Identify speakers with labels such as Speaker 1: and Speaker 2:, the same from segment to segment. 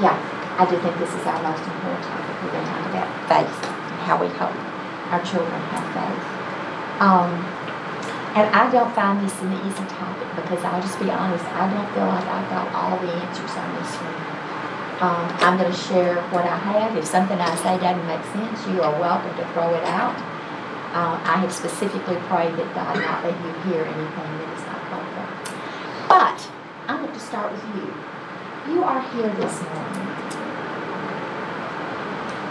Speaker 1: yeah, I do think this is our most important topic. We're going to talk about faith and how we hope our children have faith. Um, and I don't find this an easy topic because I'll just be honest, I don't feel like I've got all the answers on this one. Um, I'm going to share what I have. If something I say doesn't make sense, you are welcome to throw it out. Uh, I have specifically prayed that God not let you hear anything that is not helpful. But I want to start with you. You are here this morning.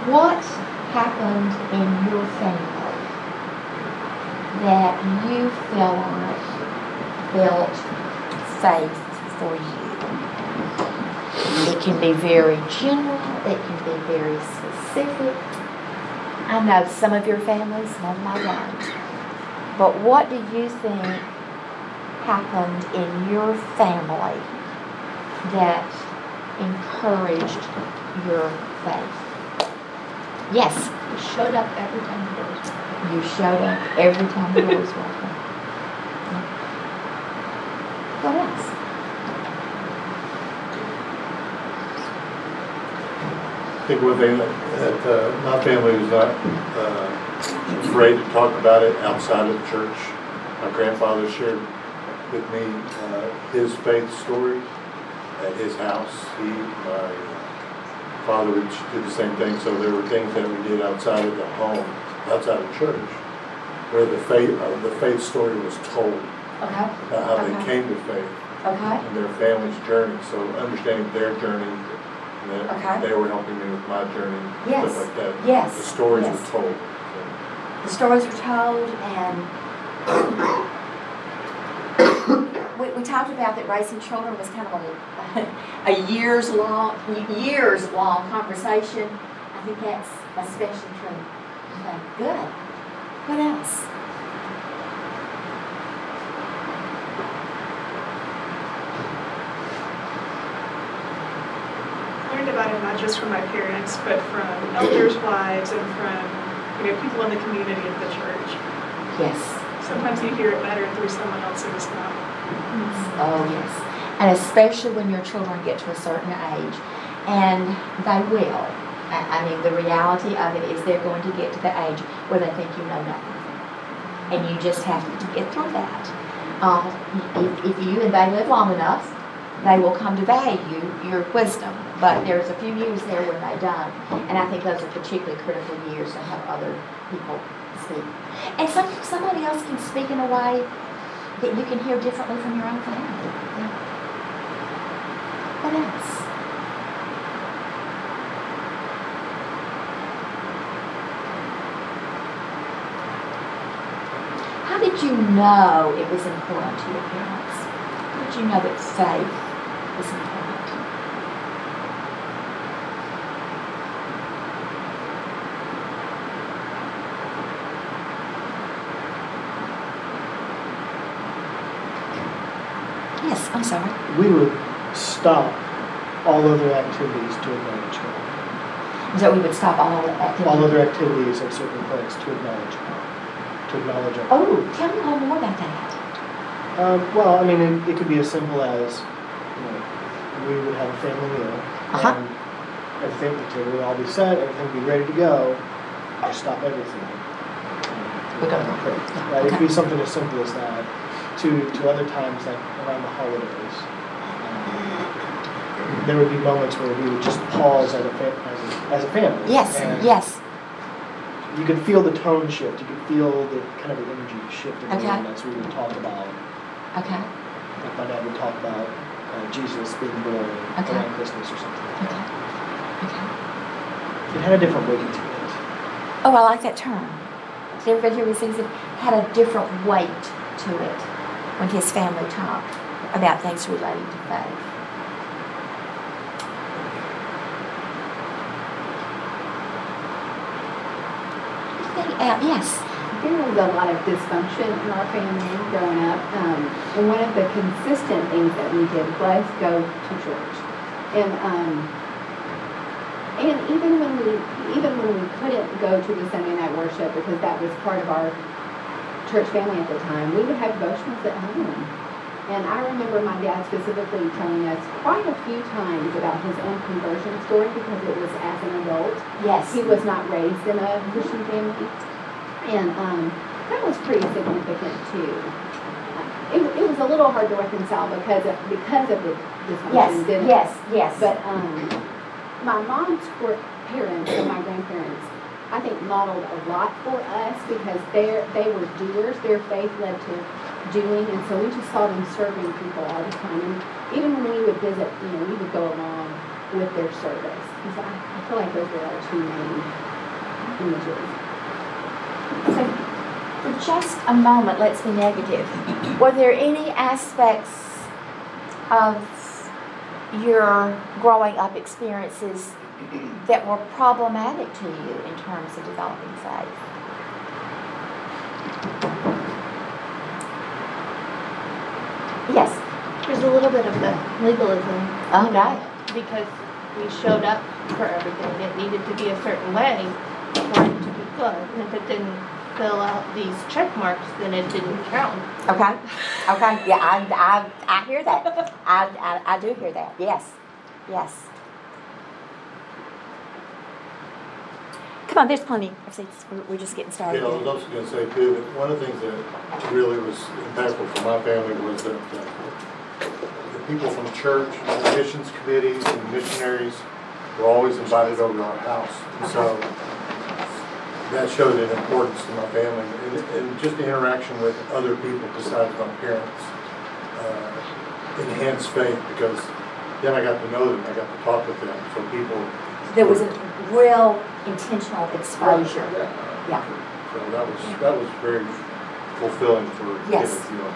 Speaker 1: What happened in your family that you feel like built for you? It can be very general, it can be very specific. I know some of your families, some of my don't. But what do you think happened in your family that encouraged your faith? Yes, you showed up every time the door was open. You showed up every time the door was open. What else?
Speaker 2: I think one thing that uh, my family was not uh, afraid to talk about it outside of church. My grandfather shared with me uh, his faith story at his house. He, my father would do the same thing, so there were things that we did outside of the home, outside of church, where the faith, uh, the faith story was told,
Speaker 1: Okay,
Speaker 2: about how
Speaker 1: Okay.
Speaker 2: they came to faith
Speaker 1: okay,
Speaker 2: and their family's journey. So understanding their journey,
Speaker 1: Okay.
Speaker 2: they were helping me with my journey,
Speaker 1: Yes.
Speaker 2: stuff like that.
Speaker 1: Yes.
Speaker 2: The stories
Speaker 1: Yes.
Speaker 2: were told.
Speaker 1: the stories were told and we, talked about that raising children was kind of a, a years long, years long conversation. I think that's especially true. Okay, good. What else?
Speaker 3: learned about it not just from my parents, but from elders' wives and from you know people in the community of the church.
Speaker 1: Yes.
Speaker 3: Sometimes you hear it better through someone else else's mouth.
Speaker 1: Oh, yes. And especially when your children get to a certain age, and they will. I, I mean, the reality of it is they're going to get to the age where they think you know nothing. And you just have to get through that. Um, if, if you and they live long enough, they will come to value your wisdom. But there's a few years there when they don't. And I think those are particularly critical years to have other people speak. And some, somebody else can speak in a way that you can hear differently from your own family. Yeah. What else? How did you know it was important to your parents? How did you know that faith was important? Yes,
Speaker 4: we would stop all other activities to acknowledge God.
Speaker 1: So we would stop all activity.
Speaker 4: All other activities at certain points to acknowledge God, to acknowledge our.
Speaker 1: Oh, tell me a little more about that.
Speaker 4: Um, well, I mean, it, it could be as simple as, you know, we would have a family meal.
Speaker 1: Uh-huh.
Speaker 4: And everything, the table would all be set, everything would be ready to go, just stop everything.
Speaker 1: We're gonna
Speaker 4: pray.
Speaker 1: yeah,
Speaker 4: Right, it could be something as simple as that, to, to other times like around the holidays. um, There would be moments where we would just pause as a, fa- as a, as a family.
Speaker 1: Yes,
Speaker 4: and
Speaker 1: yes.
Speaker 4: You could feel the tone shift, you could feel the kind of the energy shift in the
Speaker 1: Okay.
Speaker 4: room as we would talk about
Speaker 1: Okay,
Speaker 4: like my dad would talk about uh, Jesus being born
Speaker 1: Okay.
Speaker 4: around Christmas or something like
Speaker 1: okay,
Speaker 4: that.
Speaker 1: okay.
Speaker 4: It had a different weight to it.
Speaker 1: Oh, I like that term. So everybody here receives it had a different weight to it when his family talked about things relating to faith. Anything? Yes.
Speaker 5: There was a lot of dysfunction in our family growing up. Um, and one of the consistent things that we did was go to church. And um, and even when we even when we couldn't go to the Sunday night worship because that was part of our church family at the time, we would have devotionals at home. And I remember my dad specifically telling us quite a few times about his own conversion story because it was as an adult.
Speaker 1: Yes.
Speaker 5: He was not raised in a Christian family. And um, that was pretty significant too. It, it was a little hard to reconcile because of, because of the dysfunction.
Speaker 1: Yes,
Speaker 5: didn't it?
Speaker 1: yes, yes.
Speaker 5: But um, my mom's parents and my grandparents, I think, modeled a lot for us because they they were doers. Their faith led to doing, and so we just saw them serving people all the time. And even when we would visit, you know, we would go along with their service. So I, I feel like those were our two main images.
Speaker 1: So, for just a moment, let's be negative. Were there any aspects of your growing up experiences that were problematic to you in terms of developing faith? Yes.
Speaker 6: There's a little bit of the legalism.
Speaker 1: Oh, okay.
Speaker 6: Because we showed up for everything. It needed to be a certain way for it to be good. And if it didn't fill out these check marks, then it didn't count.
Speaker 1: Okay. Okay. Yeah, I, I, I hear that. I, I, I do hear that. Yes. Yes. Come on, there's plenty of seats. We're, we're just getting started.
Speaker 2: Yeah, I was also gonna say too, that one of the things that really was impactful for my family was that uh, the people from church, the missions committees and missionaries were always invited over to our house. And so that showed an importance to my family and, and just the interaction with other people besides my parents uh, enhanced faith because then I got to know them, I got to talk with them, so people.
Speaker 1: There was a real intentional exposure. Yeah.
Speaker 2: So that was, that was very fulfilling for
Speaker 1: Yes.
Speaker 2: kids, you know.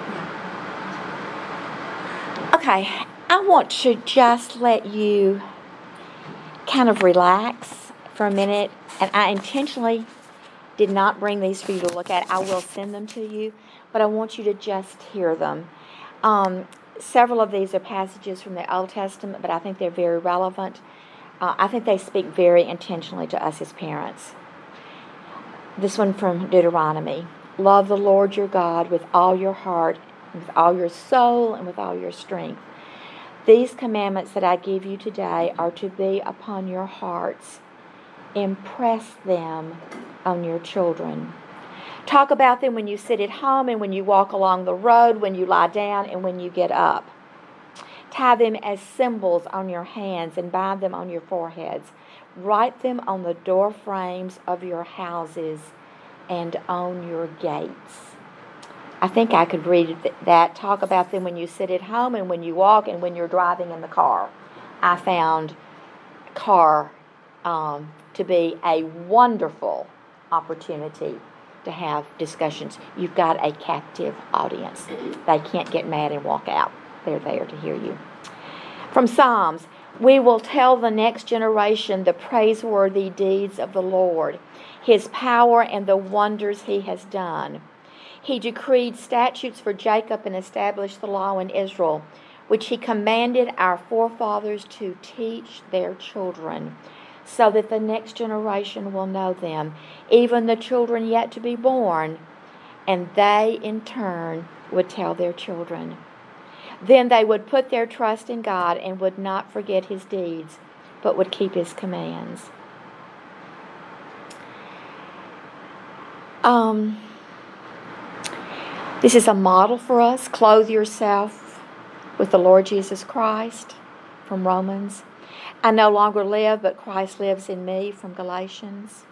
Speaker 1: Okay, I want to just let you kind of relax for a minute, and I intentionally did not bring these for you to look at. I will send them to you, but I want you to just hear them. Um, several of these are passages from the Old Testament, but I think they're very relevant. Uh, I think they speak very intentionally to us as parents. This one from Deuteronomy Love the Lord your God with all your heart, with all your soul, and with all your strength. These commandments that I give you today are to be upon your hearts. Impress them on your children. Talk about them when you sit at home and when you walk along the road, when you lie down, and when you get up. Tie them as symbols on your hands and bind them on your foreheads. Write them on the door frames of your houses and on your gates. I think I could read that. Talk about them when you sit at home and when you walk and when you're driving in the car. I found car um, to be a wonderful opportunity to have discussions. You've got a captive audience. They can't get mad and walk out. They're there to hear you. From Psalms, we will tell the next generation the praiseworthy deeds of the Lord, his power and the wonders he has done. He decreed statutes for Jacob and established the law in Israel, which he commanded our forefathers to teach their children, so that the next generation will know them, even the children yet to be born, and they in turn would tell their children. Then they would put their trust in God and would not forget his deeds, but would keep his commands. Um, this is a model for us. Clothe yourself with the Lord Jesus Christ from Romans. I no longer live, but Christ lives in me from Galatians.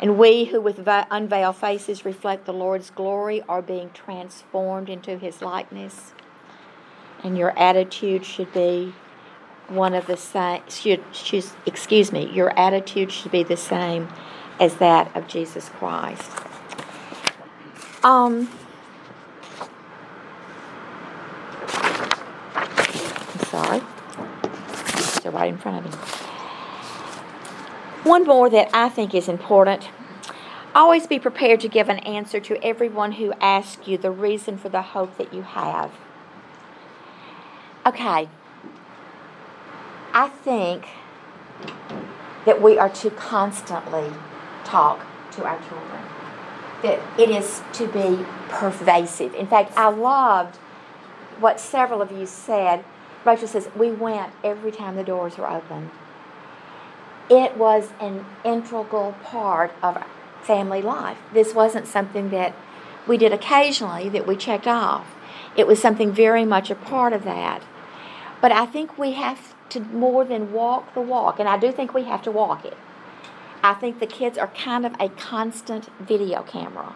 Speaker 1: And we who with unveiled faces reflect the Lord's glory are being transformed into his likeness. And your attitude should be one of the same, should, should, excuse me, your attitude should be the same as that of Jesus Christ. Um, I'm sorry. They're right in front of me. One more that I think is important. Always be prepared to give an answer to everyone who asks you the reason for the hope that you have. Okay. I think that we are to constantly talk to our children. That it is to be pervasive. In fact, I loved what several of you said. Rachel says, we went every time the doors were open. It was an integral part of family life. This wasn't something that we did occasionally that we checked off. It was something very much a part of that. But I think we have to more than walk the walk, and I do think we have to walk it. I think the kids are kind of a constant video camera.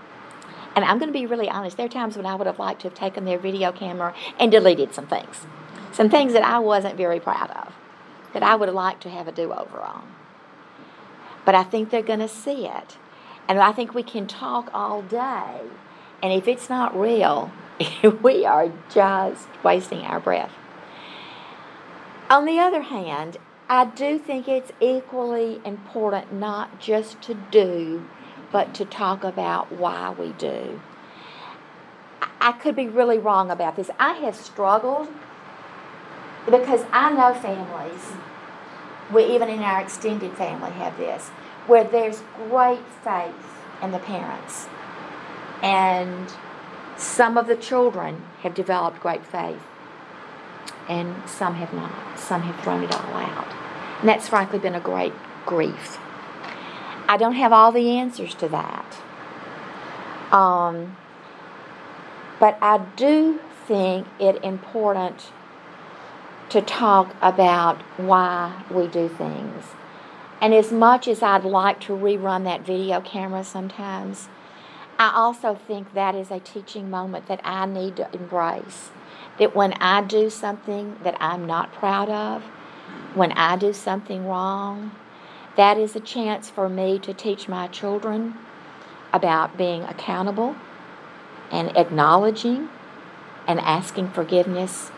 Speaker 1: And I'm going to be really honest, there are times when I would have liked to have taken their video camera and deleted some things. Some things that I wasn't very proud of, that I would have liked to have a do over on. But I think they're going to see it. And I think we can talk all day, and if it's not real, we are just wasting our breath. On the other hand, I do think it's equally important not just to do, but to talk about why we do. I could be really wrong about this. I have struggled because I know families, we even in our extended family have this, where there's great faith in the parents. And some of the children have developed great faith, and some have not. Some have thrown it all out. And that's frankly been a great grief. I don't have all the answers to that. Um, but I do think it important to talk about why we do things. And as much as I'd like to rerun that video camera sometimes, I also think that is a teaching moment that I need to embrace. That when I do something that I'm not proud of, when I do something wrong, that is a chance for me to teach my children about being accountable and acknowledging and asking forgiveness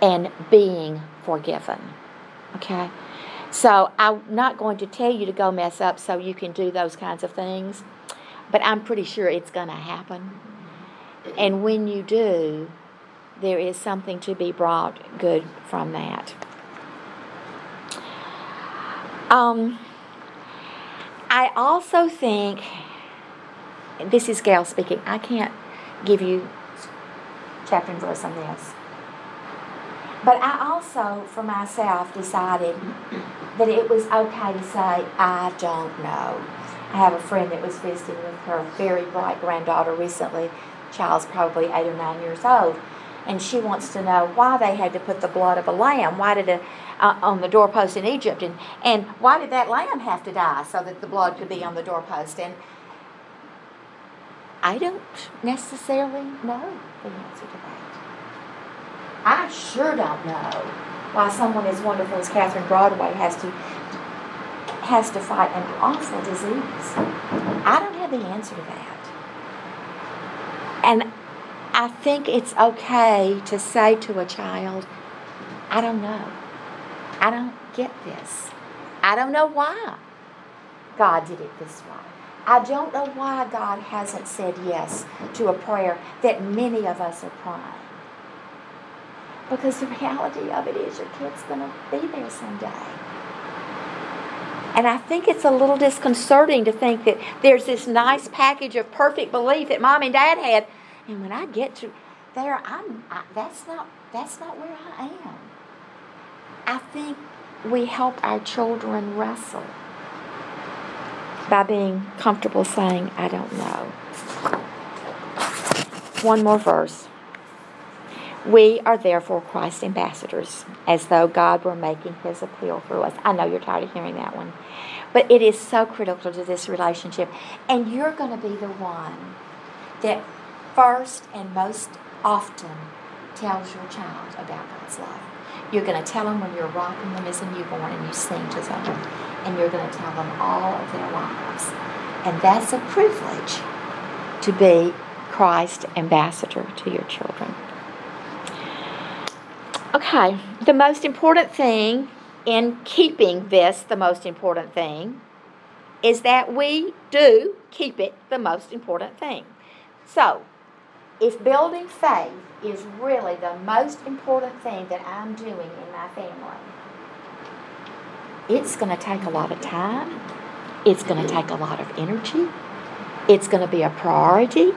Speaker 1: and being forgiven. Okay? So I'm not going to tell you to go mess up so you can do those kinds of things, but I'm pretty sure it's going to happen. And when you do, there is something to be brought good from that. Um, I also think, this is Gail speaking, I can't give you chapter and verse on this. But I also, for myself, decided that it was okay to say, I don't know. I have a friend that was visiting with her very bright granddaughter recently. Child's probably eight or nine years old. And she wants to know why they had to put the blood of a lamb. Why did it uh, on the doorpost in Egypt? And, and why did that lamb have to die so that the blood could be on the doorpost? And I don't necessarily know the answer to that. I sure don't know why someone as wonderful as Catherine Broadway has to has to fight an awful disease. I don't have the answer to that. And I think it's okay to say to a child, I don't know. I don't get this. I don't know why God did it this way. I don't know why God hasn't said yes to a prayer that many of us are praying. Because the reality of it is your kid's going to be there someday. And I think it's a little disconcerting to think that there's this nice package of perfect belief that mom and dad had, and when I get to there, I'm I, that's not that's not where I am. I think we help our children wrestle by being comfortable saying, I don't know. One more verse. We are therefore Christ's ambassadors, as though God were making his appeal through us. I know you're tired of hearing that one. But it is so critical to this relationship. And you're going to be the one that first and most often tells your child about God's love. You're going to tell them when you're rocking them as a newborn and you sing to them. And you're going to tell them all of their lives. And that's a privilege to be Christ ambassador to your children. Okay, the most important thing in keeping this, the most important thing, is that we do keep it the most important thing. So, if building faith is really the most important thing that I'm doing in my family, it's going to take a lot of time. It's going to take a lot of energy. It's going to be a priority.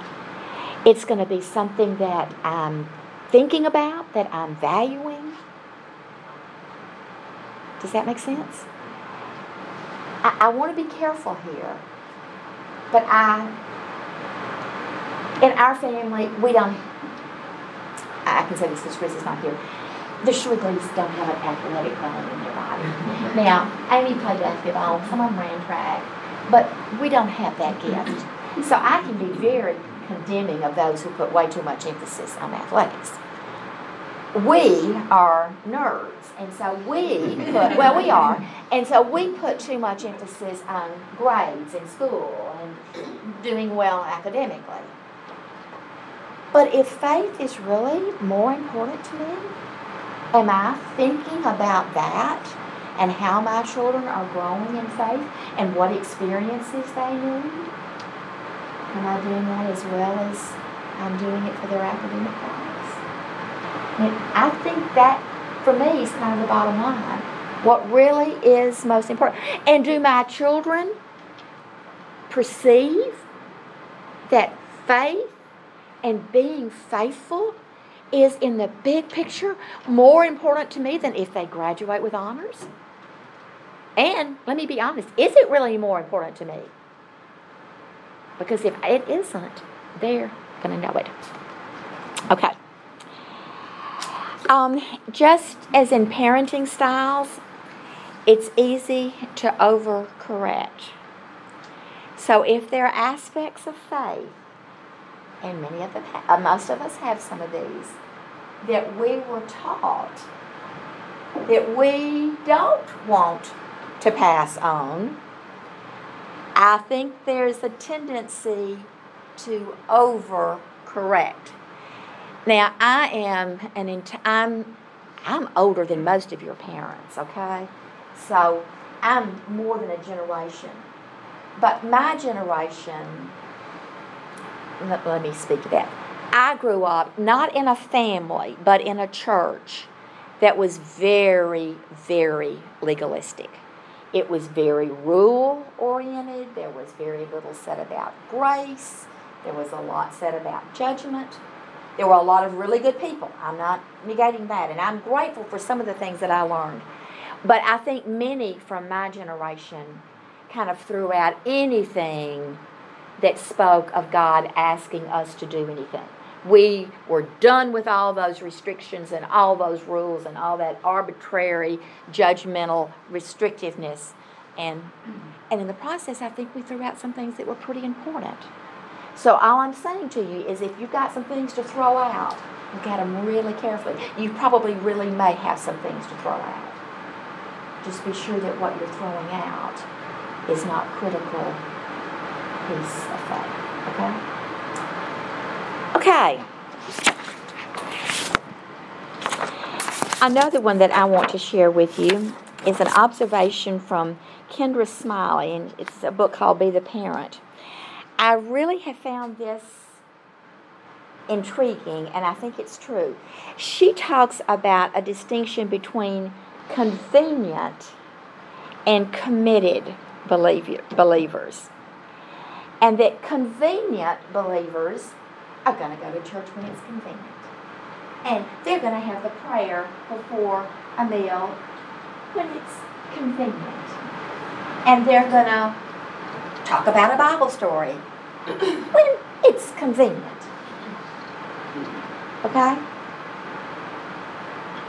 Speaker 1: It's going to be something that I'm thinking about, that I'm valuing. Does that make sense? I, I want to be careful here, but I, in our family, we don't, I can say this because Chris is not here. The Shrigley's don't have an athletic bone in their body. Now, Amy played basketball, some of them ran track, but we don't have that gift. So I can be very condemning of those who put way too much emphasis on athletics. We are nerds, and so we put, well, we are, and so we put too much emphasis on grades in school and doing well academically. But if faith is really more important to me, am I thinking about that and how my children are growing in faith and what experiences they need? Am I doing that as well as I'm doing it for their academic lives? And I think that, for me, is kind of the bottom line. What really is most important. And do my children perceive that faith and being faithful is in the big picture more important to me than if they graduate with honors? And let me be honest, is it really more important to me? Because if it isn't, they're going to know it. Okay. Um, just as in parenting styles, it's easy to overcorrect. So if there are aspects of faith, and many of them, uh, most of us have some of these, that we were taught that we don't want to pass on, I think there's a tendency to overcorrect. Now, I am an I'm I'm older than most of your parents, okay? So I'm more than a generation. But my generation, let, me speak to that. I grew up not in a family, but in a church that was very, very legalistic. It was very rule oriented. There was very little said about grace. There was a lot said about judgment. There were a lot of really good people. I'm not negating that. And I'm grateful for some of the things that I learned. But I think many from my generation kind of threw out anything that spoke of God asking us to do anything. We were done with all those restrictions and all those rules and all that arbitrary, judgmental restrictiveness. And, and in the process, I think we threw out some things that were pretty important. So all I'm saying to you is if you've got some things to throw out, look at them really carefully. You probably really may have some things to throw out. Just be sure that what you're throwing out is not critical piece of faith. Okay? Okay. Another one that I want to share with you is an observation from Kendra Smiley, and it's a book called Be the Parent. I really have found this intriguing, and I think it's true. She talks about a distinction between convenient and committed believers. And that convenient believers are going to go to church when it's convenient. And they're going to have the prayer before a meal when it's convenient. And they're going to talk about a Bible story when it's convenient. Okay?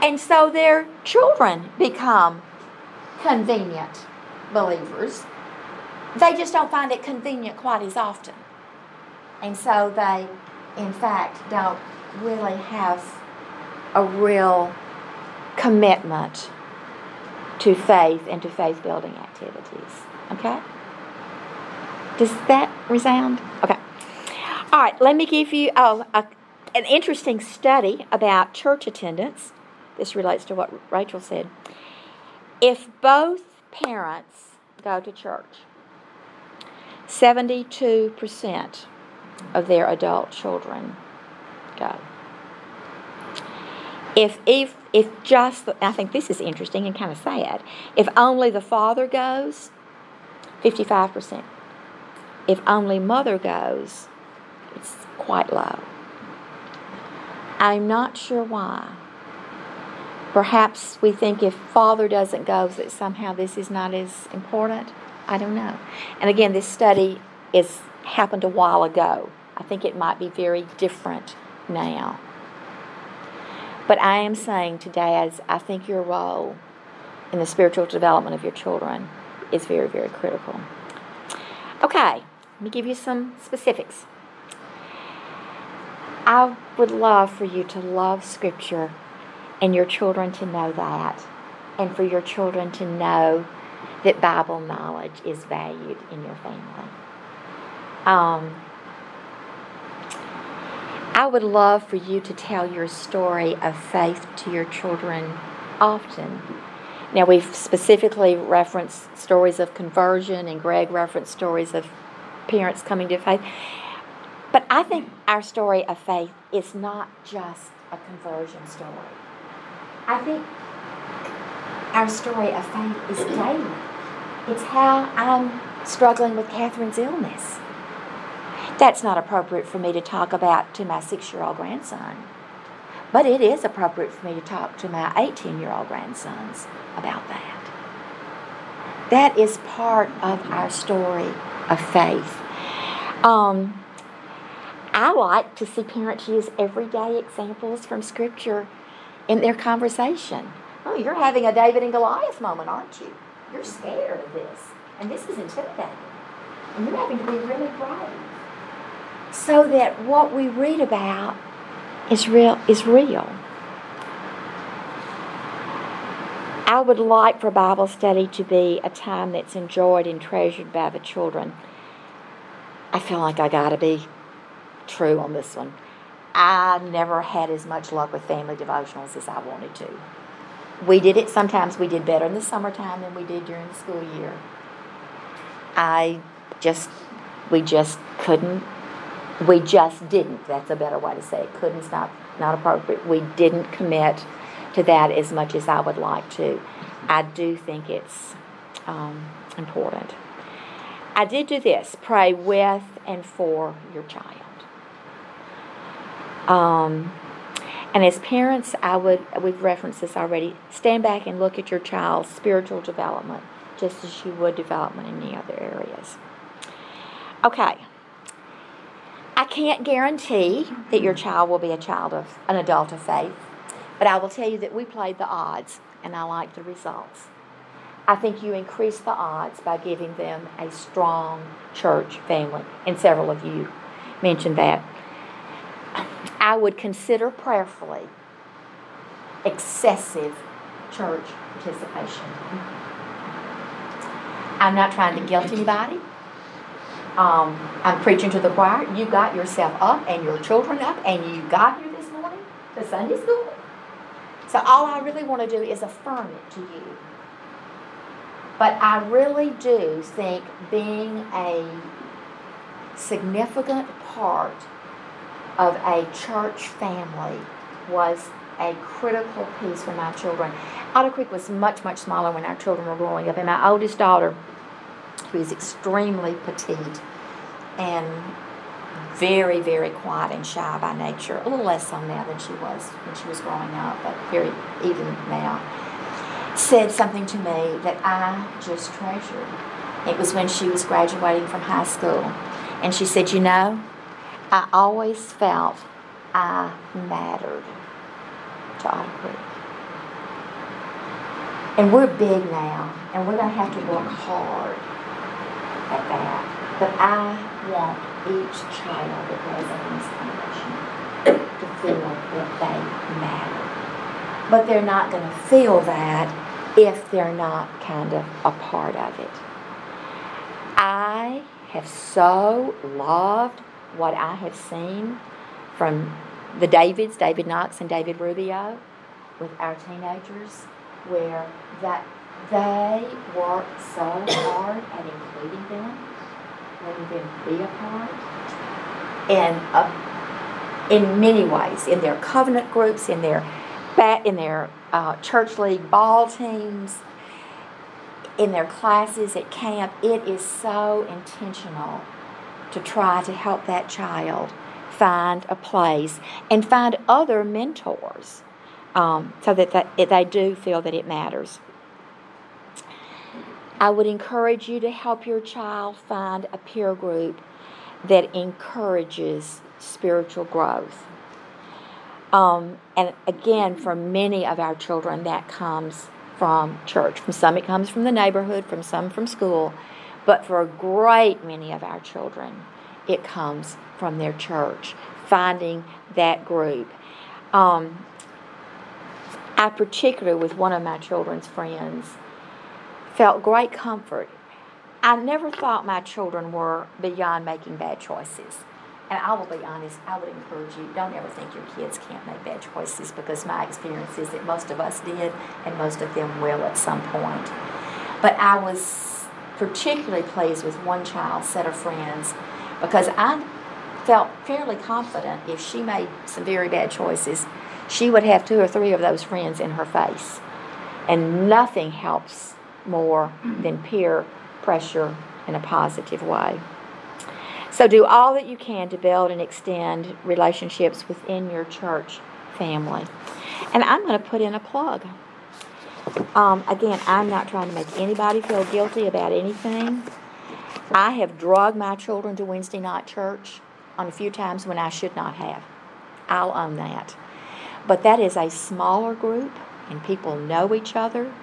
Speaker 1: And so their children become convenient believers. They just don't find it convenient quite as often. And so they in fact, don't really have a real commitment to faith and to faith building activities. Okay? Does that resound? Okay. All right, let me give you oh, a, an interesting study about church attendance. This relates to what Rachel said. If both parents go to church, 72% of their adult children go. If, if, if just, I think this is interesting and kind of sad, if only the father goes, 55%. If only mother goes, it's quite low. I'm not sure why. Perhaps we think if father doesn't go, that somehow this is not as important. I don't know. And again, this study is happened a while ago. I think it might be very different now. But I am saying today, as I think your role in the spiritual development of your children is very, very critical. Okay, let me give you some specifics. I would love for you to love Scripture and your children to know that, and for your children to know that Bible knowledge is valued in your family. Um, I would love for you to tell your story of faith to your children often. Now, we've specifically referenced stories of conversion, and Greg referenced stories of parents coming to faith. But I think our story of faith is not just a conversion story. I think our story of faith is daily. It's how I'm struggling with Catherine's illness. That's not appropriate for me to talk about to my six year old grandson. But it is appropriate for me to talk to my 18 year old grandsons about that. That is part of our story of faith. Um, I like to see parents use everyday examples from Scripture in their conversation. Oh, you're having a David and Goliath moment, aren't you? You're scared of this, and this is intimidating, and you're having to be really brave so that what we read about is real is real. I would like for Bible study to be a time that's enjoyed and treasured by the children. I feel like I got to be true on this one. I never had as much luck with family devotionals as I wanted to. We did it sometimes we did better in the summertime than we did during the school year. I just we just couldn't we just didn't. That's a better way to say it. Couldn't stop, not appropriate. We didn't commit to that as much as I would like to. I do think it's um, important. I did do this pray with and for your child. Um, and as parents, I would, we've referenced this already, stand back and look at your child's spiritual development just as you would development in any other areas. Okay. I can't guarantee that your child will be a child of an adult of faith, but I will tell you that we played the odds and I like the results. I think you increase the odds by giving them a strong church family, and several of you mentioned that. I would consider prayerfully excessive church participation. I'm not trying to guilt anybody um, I'm preaching to the choir. You got yourself up and your children up, and you got here this morning to Sunday school. So all I really want to do is affirm it to you. But I really do think being a significant part of a church family was a critical piece for my children. Otter Creek was much, much smaller when our children were growing up, and my oldest daughter who is extremely petite and very, very quiet and shy by nature. A little less so now than she was when she was growing up, but very even now. Said something to me that I just treasured. It was when she was graduating from high school. And she said, You know, I always felt I mattered to Otter Creek. And we're big now, and we're going to have to work hard at that. But I want each child that goes in this congregation to feel that they matter. But they're not going to feel that if they're not kind of a part of it. I have so loved what I have seen from the Davids, David Knox and David Rubio, with our teenagers, where that they work so hard at including them, letting them be a part, and uh, in many ways, in their covenant groups, in their bat, in their uh, church league ball teams, in their classes at camp, it is so intentional to try to help that child find a place and find other mentors um, so that they, do feel that it matters. I would encourage you to help your child find a peer group that encourages spiritual growth. Um, and again, for many of our children, that comes from church. From some, it comes from the neighborhood, from some, from school. But for a great many of our children, it comes from their church, finding that group. Um, I, particularly with one of my children's friends, felt great comfort. I never thought my children were beyond making bad choices. And I will be honest, I would encourage you don't ever think your kids can't make bad choices because my experience is that most of us did and most of them will at some point. But I was particularly pleased with one child set of friends because I felt fairly confident if she made some very bad choices, she would have two or three of those friends in her face. And nothing helps more than peer pressure in a positive way. So do all that you can to build and extend relationships within your church family. And I'm going to put in a plug. Um, again, I'm not trying to make anybody feel guilty about anything. I have drugged my children to Wednesday night church on a few times when I should not have. I'll own that. But that is a smaller group, and people know each other,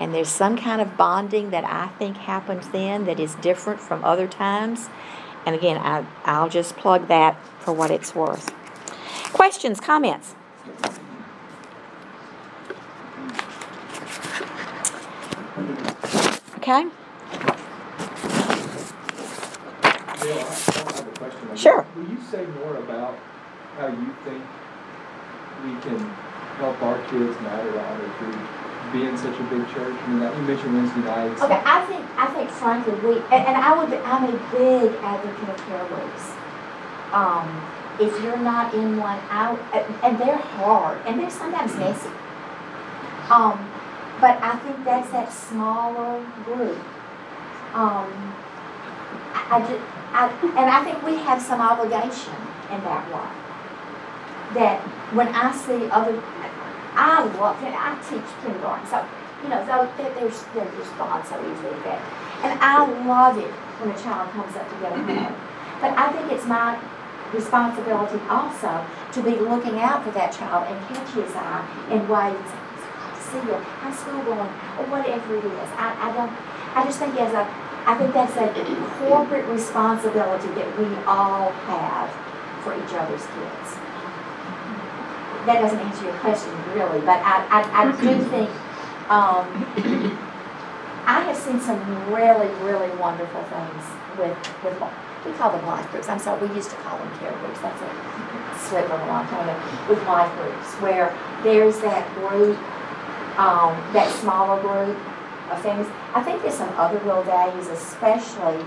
Speaker 1: and there's some kind of bonding that I think happens then that is different from other times. And again, I, I'll just plug that for what it's worth. Questions, comments? Okay?
Speaker 7: Bill, I I have a question.
Speaker 1: Sure.
Speaker 7: Will you say more about how you think we can help our kids matter on or through being such a big church? I mean, you mentioned Wednesday nights.
Speaker 1: Okay, I think I think frankly we and, and I would I'm a big advocate of care groups. Um, if you're not in one, I and they're hard and they're sometimes messy. Um, but I think that's that smaller group. Um, I, I just I, and I think we have some obligation in that way. That when I see other I love. I teach kindergarten, so you know, they're, they're, they're respond so easily that. And I love it when a child comes up to get a hug. But I think it's my responsibility also to be looking out for that child and catch his eye and wave see. How's school going? Or whatever it is. I, I don't, I just think as a, I think that's a corporate responsibility that we all have for each other's kids that doesn't answer your question really, but I, I, I do think um, I have seen some really, really wonderful things with, with we call them life groups. I'm sorry, we used to call them care groups. That's a slip of a long time ago. With life groups, where there's that group, um, that smaller group of families. I think there's some other real values, especially.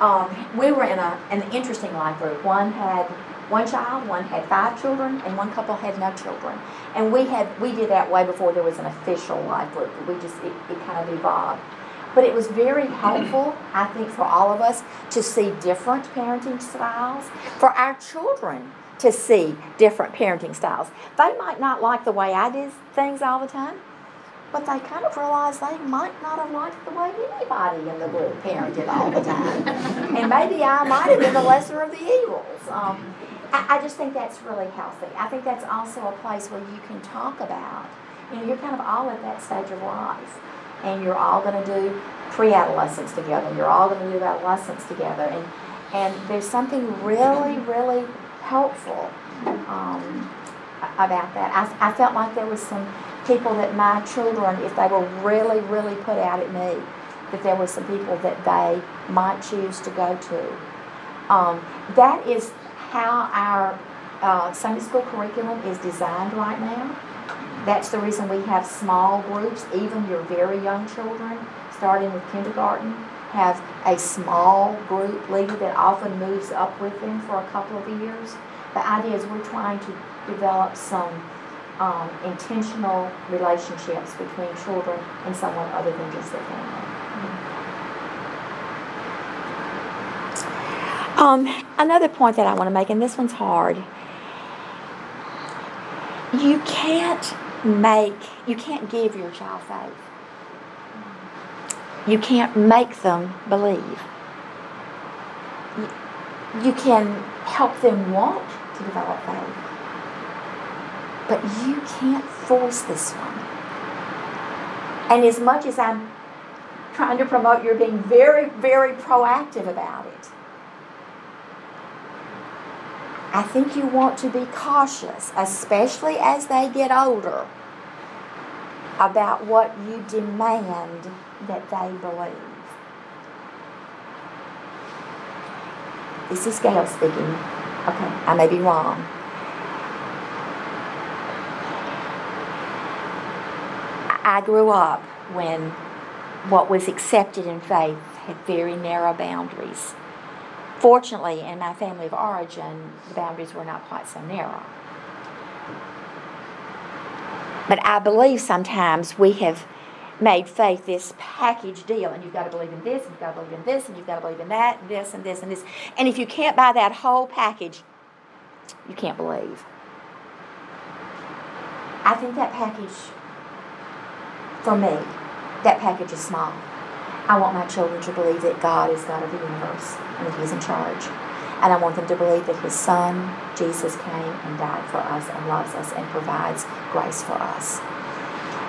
Speaker 1: Um, we were in a, an interesting life group. One had one child, one had five children, and one couple had no children. And we had we did that way before there was an official life group. We just it, it kind of evolved. But it was very helpful, I think, for all of us to see different parenting styles, for our children to see different parenting styles. They might not like the way I did things all the time, but they kind of realized they might not have liked the way anybody in the group parented all the time. and maybe I might have been the lesser of the evils. Um, I, I just think that's really healthy. I think that's also a place where you can talk about, you know, you're kind of all at that stage of life. And you're all going to do pre-adolescence together. You're all going to do adolescence together. And, and there's something really, really helpful um, about that. I, I felt like there was some people that my children, if they were really, really put out at me, that there were some people that they might choose to go to. Um, that is how our uh, Sunday school curriculum is designed right now. That's the reason we have small groups, even your very young children, starting with kindergarten, have a small group leader that often moves up with them for a couple of years. The idea is we're trying to develop some um, intentional relationships between children and someone other than just their family. Um, another point that I want to make, and this one's hard. You can't make, you can't give your child faith. You can't make them believe. You, you can help them want to develop faith. But you can't force this one. And as much as I'm trying to promote, you're being very, very proactive about it. I think you want to be cautious, especially as they get older, about what you demand that they believe. This is Gail speaking. Okay, I may be wrong. I grew up when what was accepted in faith had very narrow boundaries. Fortunately, in my family of origin, the boundaries were not quite so narrow. But I believe sometimes we have made faith this package deal, and you've got to believe in this, and you've got to believe in this, and you've got to believe in that, and this, and this, and this. And if you can't buy that whole package, you can't believe. I think that package for me, that package is small. I want my children to believe that God is God of the universe and that He's in charge. And I want them to believe that His Son, Jesus, came and died for us and loves us and provides grace for us.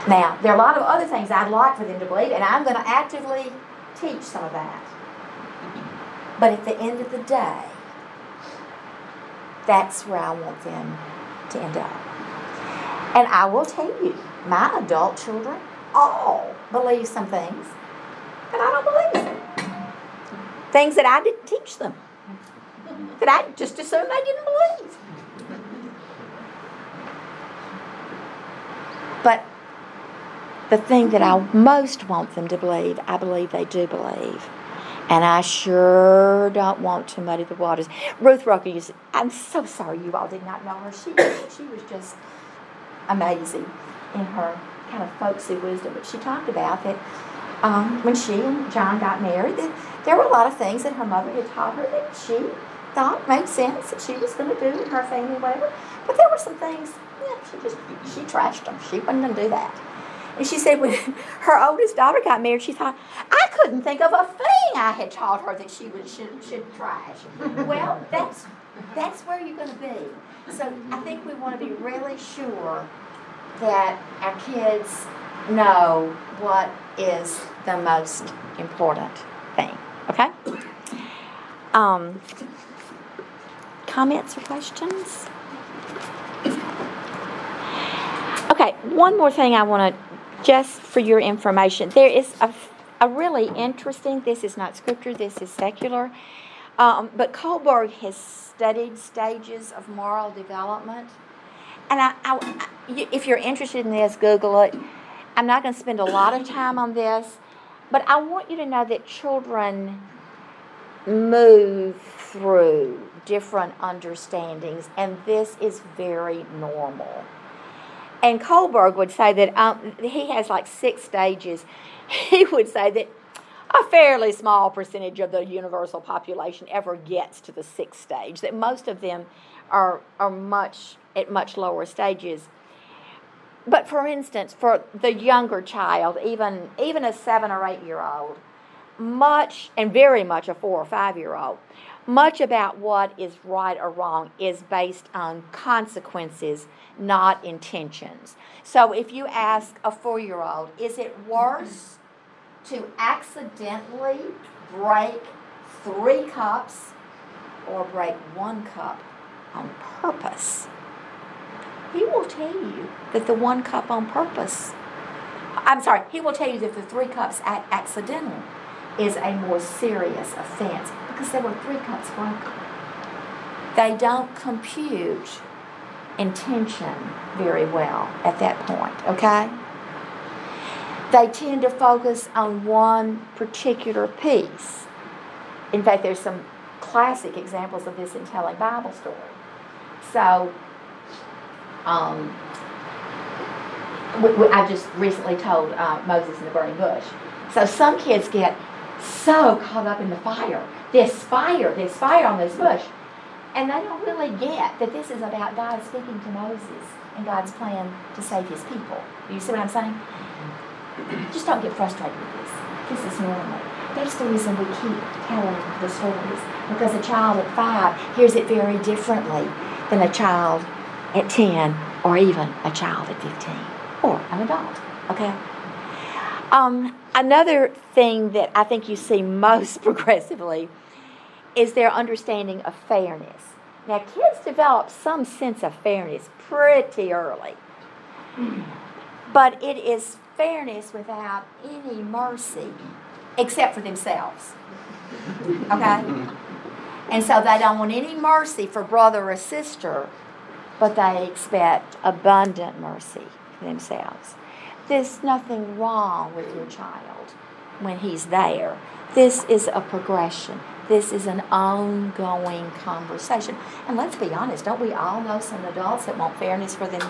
Speaker 1: Now, there are a lot of other things I'd like for them to believe, and I'm going to actively teach some of that. But at the end of the day, that's where I want them to end up. And I will tell you, my adult children all believe some things that I don't believe. Things that I didn't teach them. That I just assumed they didn't believe. But the thing that I most want them to believe, I believe they do believe. And I sure don't want to muddy the waters. Ruth Rucker used, I'm so sorry you all did not know her. She, she was just amazing in her kind of folksy wisdom, but she talked about that um, when she and John got married, that there were a lot of things that her mother had taught her that she thought made sense that she was going to do in her family, whatever. But there were some things, yeah, she just she trashed them. She wasn't going to do that. And she said when her oldest daughter got married, she thought, I couldn't think of a thing I had taught her that she would should, should trash. well, that's that's where you're going to be. So I think we want to be really sure that our kids know what is the most important thing. Okay? Um, comments or questions? Okay, one more thing I want to, just for your information, there is a, a really interesting, this is not scripture, this is secular, um, but Kohlberg has studied stages of moral development. And I, I, if you're interested in this, Google it. I'm not going to spend a lot of time on this, but I want you to know that children move through different understandings, and this is very normal. And Kohlberg would say that um, he has like six stages. He would say that a fairly small percentage of the universal population ever gets to the sixth stage, that most of them are, are much at much lower stages. But for instance, for the younger child, even even a seven or eight year old, much and very much a four or five year old, much about what is right or wrong is based on consequences, not intentions. So if you ask a four year old, is it worse to accidentally break three cups or break one cup on purpose? He will tell you that the one cup on purpose, I'm sorry, he will tell you that the three cups accidental is a more serious offense because there were three cups broken. They don't compute intention very well at that point, okay? They tend to focus on one particular piece. In fact, there's some classic examples of this in telling Bible stories. So, um, we, we, I just recently told uh, Moses in the burning bush. So some kids get so caught up in the fire. This fire, this fire on this bush. And they don't really get that this is about God speaking to Moses and God's plan to save his people. You see what I'm saying? Just don't get frustrated with this. This is normal. That's the reason we keep telling the stories. Because a child at five hears it very differently than a child at 10 or even a child at 15 or an adult. Okay? Um, another thing that I think you see most progressively is their understanding of fairness. Now, kids develop some sense of fairness pretty early, but it is fairness without any mercy except for themselves. Okay? And so they don't want any mercy for brother or sister, but they expect abundant mercy themselves. There's nothing wrong with your child when he's there. This is a progression. This is an ongoing conversation. And let's be honest, don't we all know some adults that want fairness for them,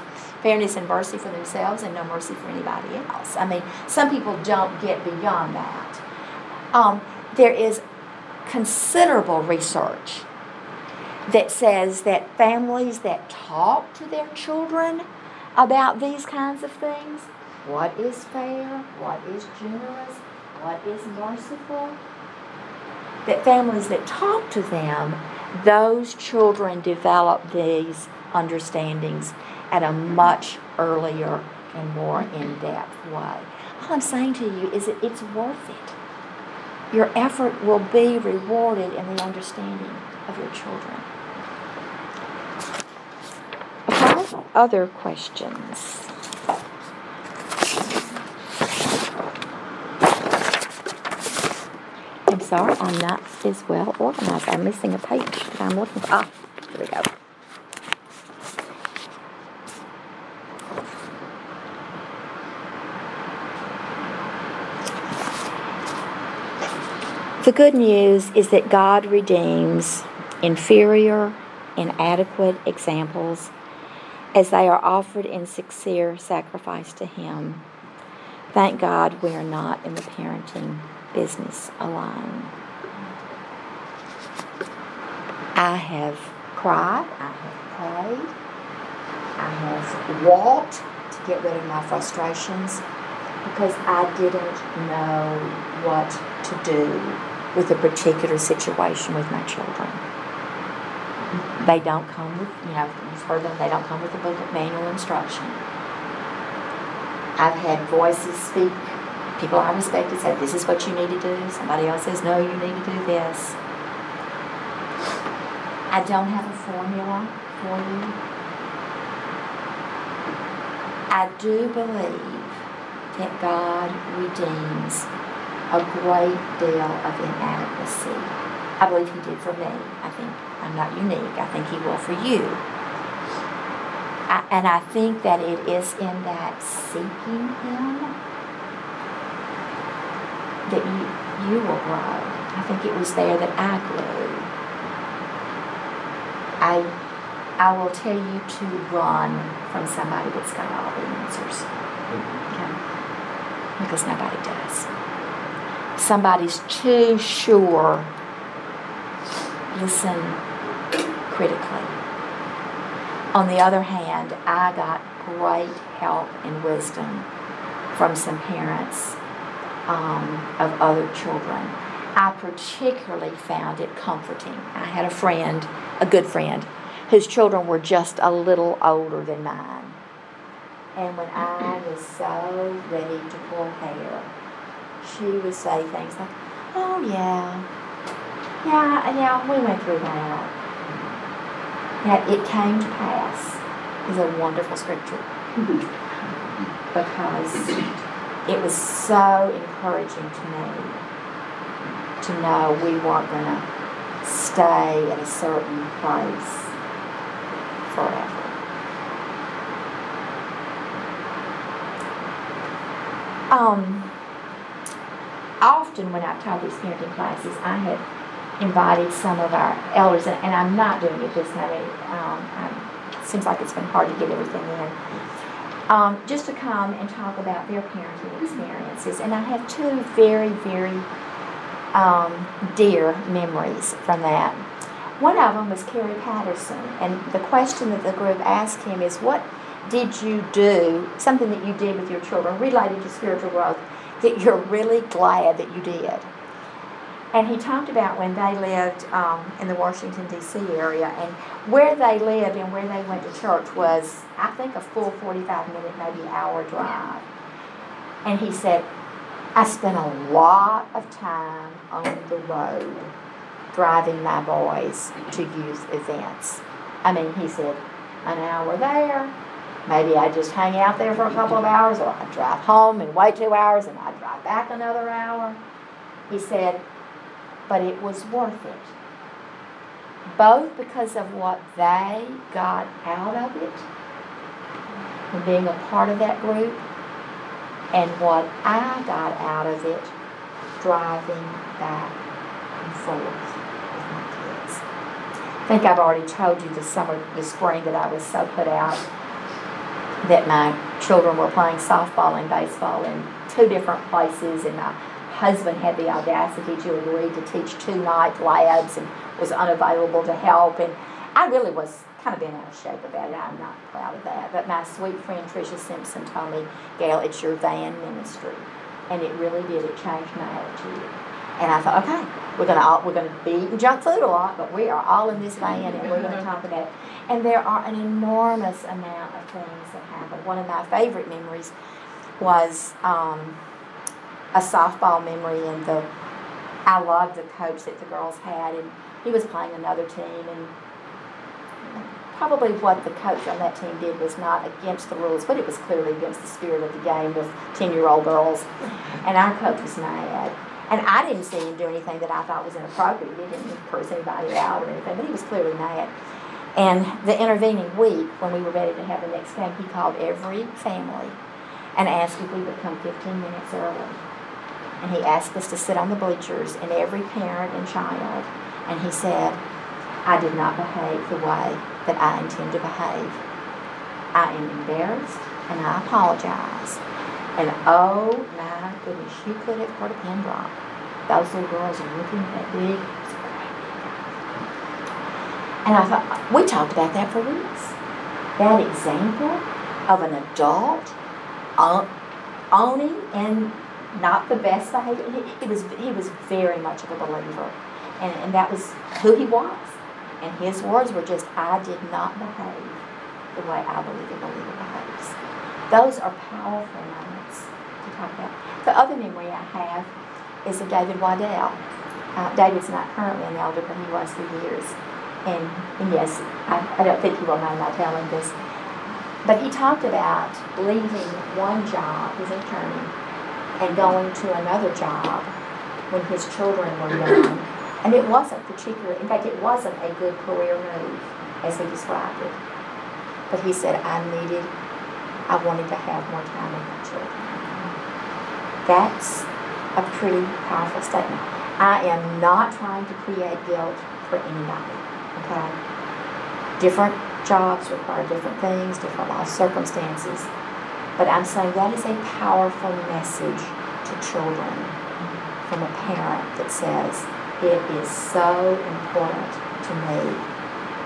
Speaker 1: fairness and mercy for themselves and no mercy for anybody else? I mean, some people don't get beyond that. Um, there is considerable research that says that families that talk to their children about these kinds of things what is fair, what is generous, what is merciful that families that talk to them, those children develop these understandings at a much earlier and more in depth way. All I'm saying to you is that it's worth it. Your effort will be rewarded in the understanding of your children. Okay, other questions? I'm sorry, I'm not as well organized. I'm missing a page that I'm looking for. Ah, here we go. The good news is that God redeems inferior, inadequate examples as they are offered in sincere sacrifice to Him. Thank God we are not in the parenting business alone. I have cried, I have prayed, I have walked to get rid of my frustrations because I didn't know what to do with a particular situation with my children. They don't come with, you know, you've heard them, they don't come with a book of manual instruction. I've had voices speak, people I respected said, this is what you need to do. Somebody else says, no, you need to do this. I don't have a formula for you. I do believe that God redeems a great deal of inadequacy. I believe He did for me. I think I'm not unique. I think He will for you. I, and I think that it is in that seeking Him that you, you will grow. I think it was there that I grew. I, I will tell you to run from somebody that's got all the answers. Okay? Because nobody does somebody's too sure, listen critically. On the other hand, I got great help and wisdom from some parents um, of other children. I particularly found it comforting. I had a friend, a good friend, whose children were just a little older than mine. And when I was so ready to pull hair, she would say things like, "Oh yeah, yeah, yeah, we went through that." That it came to pass is a wonderful scripture because it was so encouraging to me to know we weren't going to stay at a certain place forever. Um, often when I've taught these parenting classes, I have invited some of our elders, and, and I'm not doing it this time. Um, it seems like it's been hard to get everything in. Um, just to come and talk about their parenting experiences. And I have two very, very um, dear memories from that. One of them was Kerry Patterson, and the question that the group asked him is, What did you do, something that you did with your children related to spiritual growth, that you're really glad that you did? And he talked about when they lived um, in the Washington, D.C. area, and where they lived and where they went to church was, I think, a full 45 minute, maybe hour drive. And he said, I spent a lot of time on the road driving my boys to youth events. I mean, he said, an hour there, maybe I just hang out there for a couple of hours, or I drive home and wait two hours, and I drive back another hour. He said, but it was worth it. Both because of what they got out of it, being a part of that group, and what I got out of it, driving back and forth with my kids. I think I've already told you the summer, the spring, that I was so put out that my children were playing softball and baseball in two different places, and my husband had the audacity to agree to teach two night labs and was unavailable to help. And I really was kind of been out of shape about it. I'm not proud of that. But my sweet friend Tricia Simpson told me, Gail, it's your van ministry. And it really did. It changed my attitude. And I thought, okay, we're gonna all, we're gonna be eating junk food a lot, but we are all in this van and we're gonna talk about it. And there are an enormous amount of things that happen. One of my favorite memories was um, a softball memory, and the I loved the coach that the girls had, and he was playing another team, and probably what the coach on that team did was not against the rules, but it was clearly against the spirit of the game with 10 year old girls. And our coach was mad. And I didn't see him do anything that I thought was inappropriate. He didn't curse anybody out or anything, but he was clearly mad. And the intervening week, when we were ready to have the next game, he called every family and asked if we would come 15 minutes early. And he asked us to sit on the bleachers, and every parent and child. And he said, I did not behave the way that I intend to behave. I am embarrassed and I apologize. And oh my goodness, you could have heard a pin drop. Those little girls are looking at that big. And I thought, we talked about that for weeks. That example of an adult uh, owning and not the best behavior. He, he, was he was very much of a believer, and, and that was who he was. And his words were just, I did not behave the way I believe a believer behaves. Those are powerful moments to talk about. The other memory I have is of David Waddell. Uh, David's not currently an elder, but he was for years. And, and yes, I, I don't think he will mind my telling this. But he talked about leaving one job, his attorney, and going to another job when his children were young and it wasn't particularly, in fact, it wasn't a good career move as he described it. But he said, I needed, I wanted to have more time with my children. That's a pretty powerful statement. I am not trying to create guilt for anybody, okay? Different jobs require different things, different life circumstances. But I'm saying that is a powerful message to children from a parent that says, it is so important to me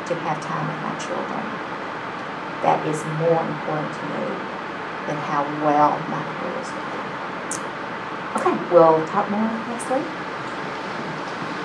Speaker 1: to have time with my children. That is more important to me than how well my career is going. Okay, we'll talk more next week.